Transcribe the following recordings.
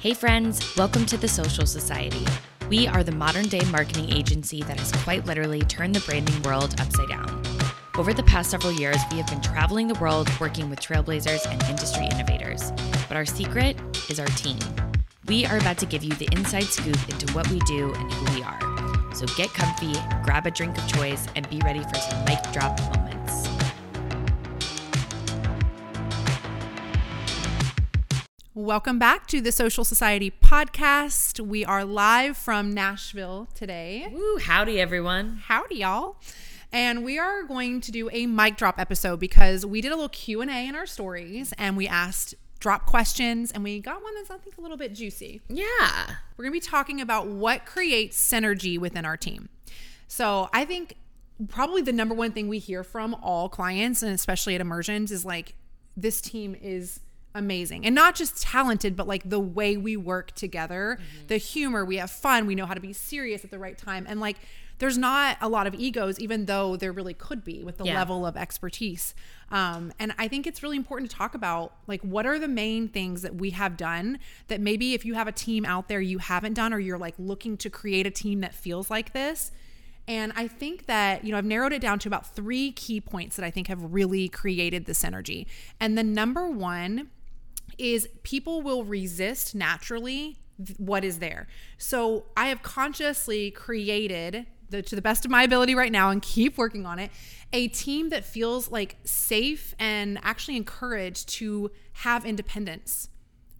Hey, friends, welcome to the Social Society. We are the modern day marketing agency that has quite literally turned the branding world upside down. Over the past several years, we have been traveling the world working with trailblazers and industry innovators. But our secret is our team. We are about to give you the inside scoop into what we do and who we are. So get comfy, grab a drink of choice, and be ready for some mic drop moments. Welcome back to the Social Society podcast. We are live from Nashville today. Woo, howdy, everyone. Howdy, y'all. And we are going to do a mic drop episode because we did a little Q&A in our stories and we asked drop questions and we got one that's I think a little bit juicy. Yeah. We're going to be talking about what creates synergy within our team. So, I think probably the number one thing we hear from all clients and especially at immersions is like this team is amazing and not just talented but like the way we work together mm-hmm. the humor we have fun we know how to be serious at the right time and like there's not a lot of egos even though there really could be with the yeah. level of expertise um, and i think it's really important to talk about like what are the main things that we have done that maybe if you have a team out there you haven't done or you're like looking to create a team that feels like this and I think that, you know, I've narrowed it down to about three key points that I think have really created this energy. And the number one is people will resist naturally what is there. So I have consciously created the, to the best of my ability right now and keep working on it a team that feels like safe and actually encouraged to have independence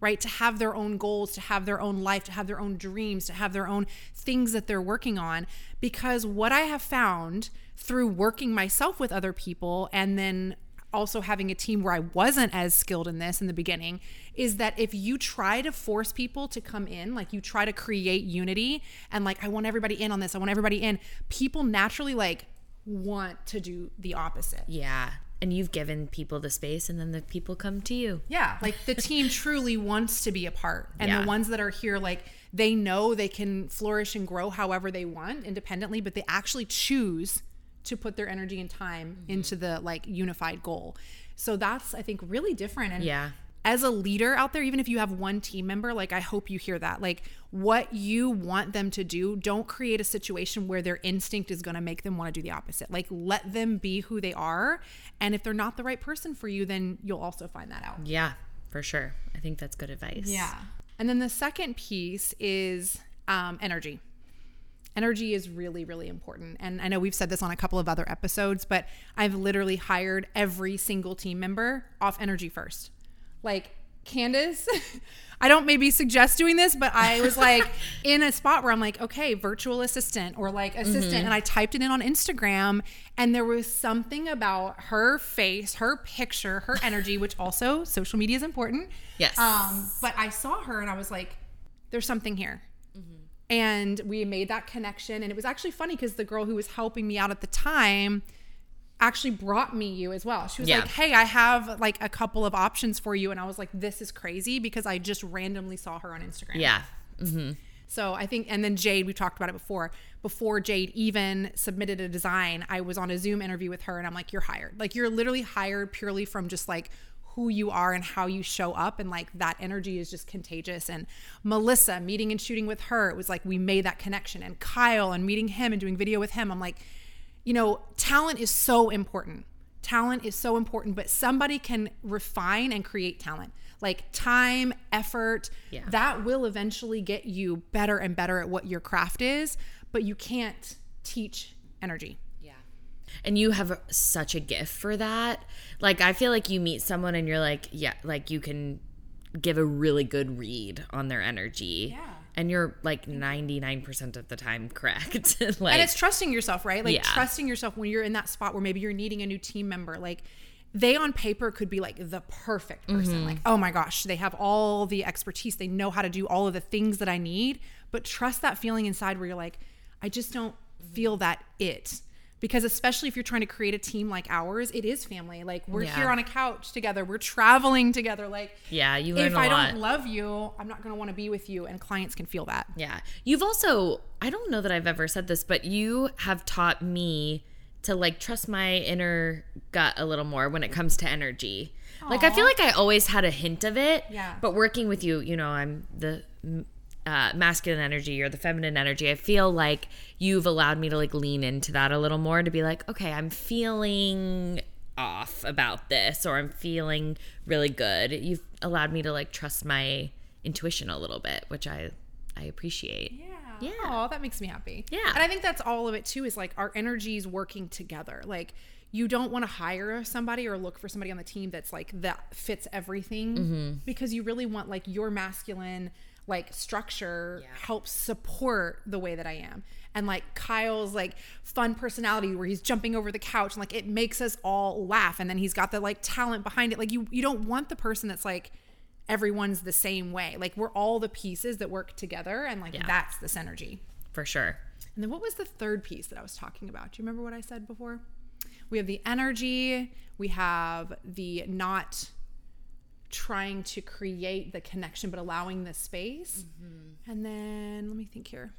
right to have their own goals to have their own life to have their own dreams to have their own things that they're working on because what i have found through working myself with other people and then also having a team where I wasn't as skilled in this in the beginning is that if you try to force people to come in, like you try to create unity and like I want everybody in on this, I want everybody in, people naturally like want to do the opposite. Yeah. And you've given people the space and then the people come to you. Yeah. Like the team truly wants to be a part. And yeah. the ones that are here like they know they can flourish and grow however they want independently, but they actually choose to put their energy and time mm-hmm. into the like unified goal. So that's I think really different and yeah. As a leader out there, even if you have one team member, like I hope you hear that. Like what you want them to do, don't create a situation where their instinct is going to make them want to do the opposite. Like let them be who they are. And if they're not the right person for you, then you'll also find that out. Yeah, for sure. I think that's good advice. Yeah. And then the second piece is um, energy energy is really, really important. And I know we've said this on a couple of other episodes, but I've literally hired every single team member off energy first. Like Candace, I don't maybe suggest doing this, but I was like in a spot where I'm like, okay, virtual assistant or like assistant. Mm-hmm. And I typed it in on Instagram and there was something about her face, her picture, her energy, which also social media is important. Yes. Um, but I saw her and I was like, there's something here and we made that connection. And it was actually funny because the girl who was helping me out at the time actually brought me you as well. She was yeah. like hey i have like a couple of options for you. And i was like this is crazy because i just randomly saw her on instagram. Yeah. Mm-hmm. so i think and then jade we talked about it before. Before jade even submitted a design i was on a zoom interview with her and i'm like you're hired. Like you're literally hired purely from just like who you are and how you show up and like that energy is just contagious. And melissa meeting and shooting with her it was like we made that connection. And kyle and meeting him and doing video with him i'm like you know talent is so important. Talent is so important but somebody can refine and create talent. Like time effort yeah. that will eventually get you better and better at what your craft is but you can't teach energy and you have such a gift for that. Like I feel like you meet someone and you're like, yeah, like you can give a really good read on their energy. Yeah. And you're like 99% of the time correct. like, and it's trusting yourself, right? Like yeah. trusting yourself when you're in that spot where maybe you're needing a new team member. Like they on paper could be like the perfect person. Mm-hmm. Like, oh my gosh, they have all the expertise. They know how to do all of the things that I need. But trust that feeling inside where you're like, I just don't feel that it because especially if you're trying to create a team like ours it is family. Like we're yeah. here on a couch together. We're traveling together. Like yeah you learn if I don't love you I'm not going to want to be with you and clients can feel that. Yeah. You've also I don't know that I've ever said this but you have taught me to like trust my inner gut a little more when it comes to energy. Like I feel like I always had a hint of it. Yeah. But working with you, you know, I'm the uh, masculine energy or the feminine energy. I feel like you've allowed me to like lean into that a little more to be like, okay, I'm feeling off about this or I'm feeling really good. You've allowed me to like trust my intuition a little bit, which I I appreciate. Yeah. Yeah. Oh, that makes me happy. Yeah. And I think that's all of it too is like our energies working together. Like you don't want to hire somebody or look for somebody on the team that's like that fits everything Mm-hmm. because you really want like your masculine like structure helps support the way that I am. And like Kyle's like fun personality where he's jumping over the couch and like it makes us all laugh and then he's got the like talent behind it. Like you you don't want the person that's like everyone's the same way. Like we're all the pieces that work together and like Yeah. that's the synergy. For sure. And then what was the third piece that I was talking about? Do you remember what I said before? We have the energy, we have the not trying to create the connection but allowing the space. Mm-hmm. And then let me think here.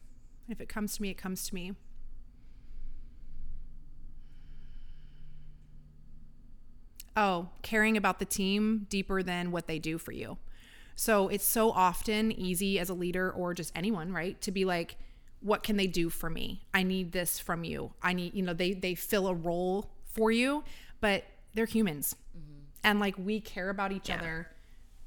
If it comes to me, it comes to me. Oh, caring about the team deeper than what they do for you. So it's so often easy as a leader or just anyone, right, to be like, what can they do for me? I need this from you. I need, you know, they they fill a role for you, but they're humans. Mm-hmm. And like we care about each other.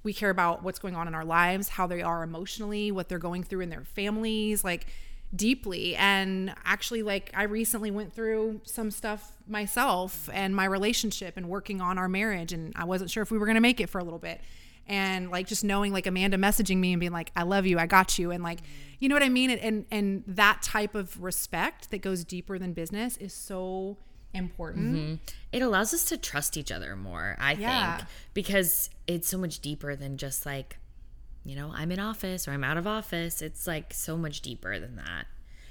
We care about what's going on in our lives, how they are emotionally, what they're going through in their families, like deeply. And actually, like I recently went through some stuff myself and my relationship and working on our marriage. And I wasn't sure if we were going to make it for a little bit. And like just knowing like Amanda messaging me and being like, I love you, I got you. And like, you know what I mean? And, and, and that type of respect that goes deeper than business is so important. Mm-hmm. It allows us to trust each other more, I Yeah. think, because it's so much deeper than just like, you know, I'm in office or I'm out of office. It's like so much deeper than that.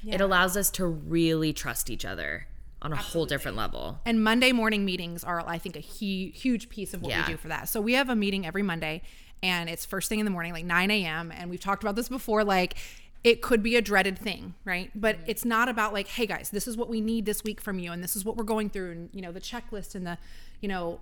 It allows us to really trust each other on a whole different level. And Monday morning meetings are, I think, a hu- huge piece of what Yeah. we do for that. So we have a meeting every Monday, and it's first thing in the morning, like 9 a.m. And we've talked about this before, like it could be a dreaded thing, right? But mm-hmm. it's not about like, hey guys, this is what we need this week from you, and this is what we're going through, and you know, the checklist and the, you know,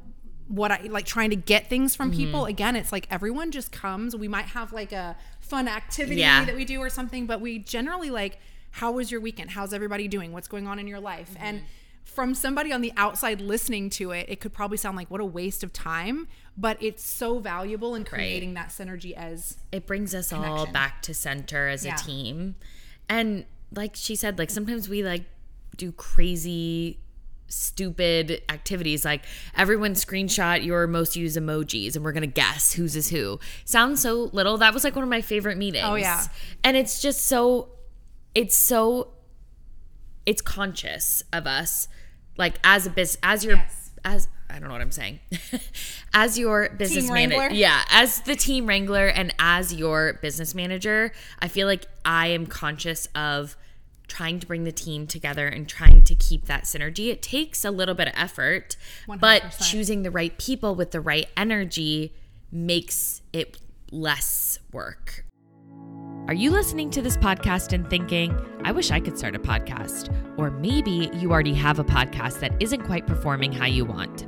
what I like trying to get things from mm-hmm. people. Again, it's like everyone just comes. We might have like a fun activity Yeah. that we do or something, but we generally like, how was your weekend? How's everybody doing? What's going on in your life? And mm-hmm. From somebody on the outside listening to it, it could probably sound like what a waste of time, but it's so valuable in creating that synergy as It brings us all back to center as Yeah. a team. And like she said, like sometimes we like do crazy stupid activities like everyone screenshot your most used emojis and we're gonna guess whose is who sounds so little that was like one of my favorite meetings Oh, yeah. and it's just so it's so it's conscious of us like as a business as your Yes. as I don't know what I'm saying. as your business manager. Yeah, as the team wrangler and as your business manager, I feel like I am conscious of trying to bring the team together and trying to keep that synergy. It takes a little bit of effort, but 100%. choosing the right people with the right energy makes it less work. Are you listening to this podcast and thinking, I wish I could start a podcast? Or maybe you already have a podcast that isn't quite performing how you want.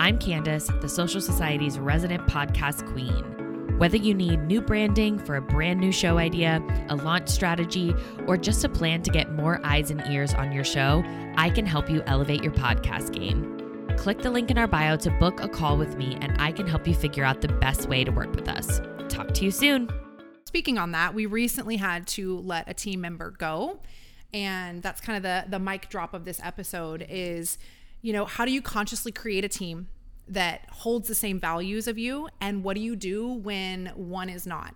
I'm Candace, the Social Society's resident podcast queen. Whether you need new branding for a brand new show idea, a launch strategy, or just a plan to get more eyes and ears on your show, I can help you elevate your podcast game. Click the link in our bio to book a call with me, and I can help you figure out the best way to work with us. Talk to you soon. Speaking on that, we recently had to let a team member go. And that's kind of the the mic drop of this episode is, you know, how do you consciously create a team that holds the same values of you and what do you do when one is not?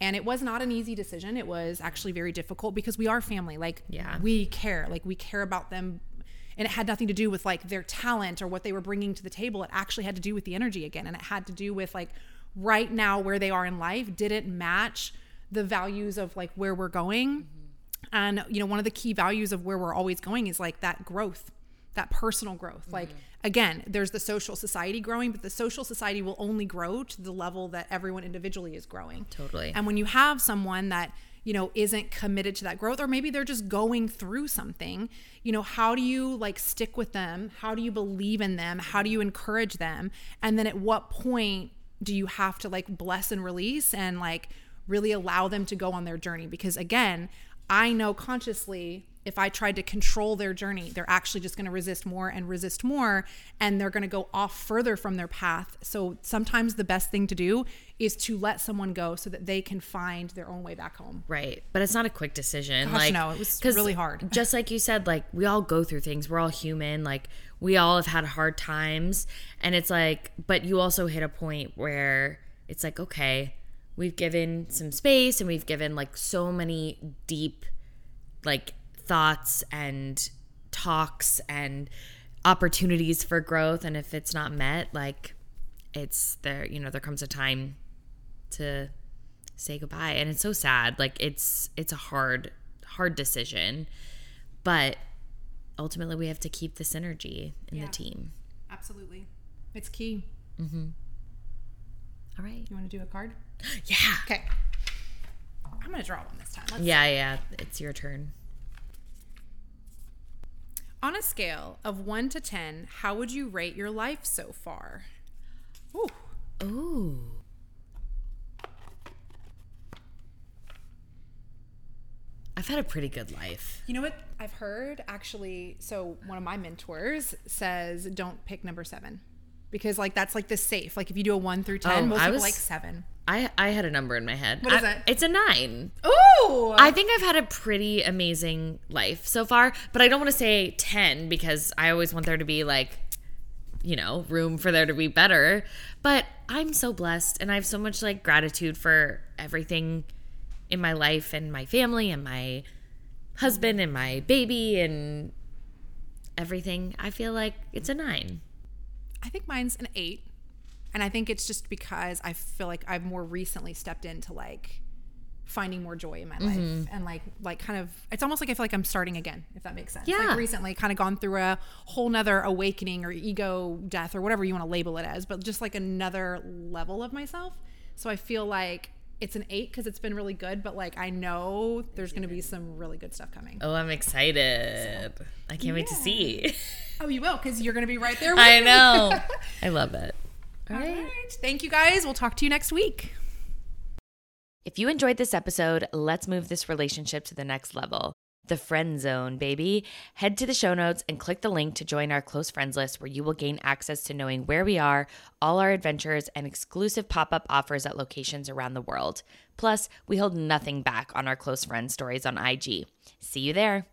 And it was not an easy decision. It was actually very difficult because we are family. Like Yeah. we care. Like we care about them and it had nothing to do with like their talent or what they were bringing to the table. It actually had to do with the energy again and it had to do with like right now where they are in life didn't match the values of like where we're going. Mm-hmm. And you know, one of the key values of where we're always going is like that growth, that personal growth. Like mm-hmm. again, there's the social society growing, but the social society will only grow to the level that everyone individually is growing. Totally. And when you have someone that you know, isn't committed to that growth, or maybe they're just going through something, you know, how do you like stick with them? How do you believe in them? How do you encourage them? And then at what point do you have to like bless and release and like really allow them to go on their journey? Because again, I know consciously if I tried to control their journey, they're actually just going to resist more and resist more, and they're going to go off further from their path. So sometimes the best thing to do is to let someone go so that they can find their own way back home. Right. But it's not a quick decision. Gosh, like no, it was really hard. Just like you said, like we all go through things. We're all human. Like we all have had hard times. And it's like, but you also hit a point where it's like, okay, we've given some space and we've given like so many deep like thoughts and talks and opportunities for growth. And if it's not met like it's there you know there comes a time to say goodbye. And it's so sad. Like it's it's a hard hard decision. But ultimately we have to keep the synergy in Yeah. the team Absolutely. It's key. Mm-hmm. all right You want to do a card? yeah Okay. I'm going to draw one this time. Let's yeah yeah it's your turn On a scale of 1 to 10, how would you rate your life so far? Ooh. ooh i've had a pretty good life You know what I've heard actually? So, one of my mentors says don't pick number seven because, like, that's like the safe. Like, if you do a one through 10, Oh, most I people was- like seven. i i had a number in my head What is I- it? it's a nine Ooh. I think I've had a pretty amazing life so far, but I don't want to say 10 because I always want there to be like, you know, room for there to be better. But I'm so blessed and I have so much like gratitude for everything in my life and my family and my husband and my baby and everything. I feel like it's a nine. I think mine's an eight. And I think it's just because I feel like I've more recently stepped into like finding more joy in my mm-hmm. life and like like kind of it's almost like I feel like I'm starting again, if that makes sense. Yeah. Like recently kind of gone through a whole nother awakening or ego death or whatever you want to label it as, but just like another level of myself. So I feel like it's an eight because it's been really good, but like I know there's gonna be some really good stuff coming. Oh, I'm excited. I can't wait to see. Oh, you will, because you're gonna be right there with I know. I love it. All All right. right. Thank you guys. We'll talk to you next week. If you enjoyed this episode, let's move this relationship to the next level. The friend zone, baby. Head to the show notes and click the link to join our close friends list where you will gain access to knowing where we are, all our adventures, and exclusive pop up offers at locations around the world. Plus, we hold nothing back on our close friend stories on IG. See you there.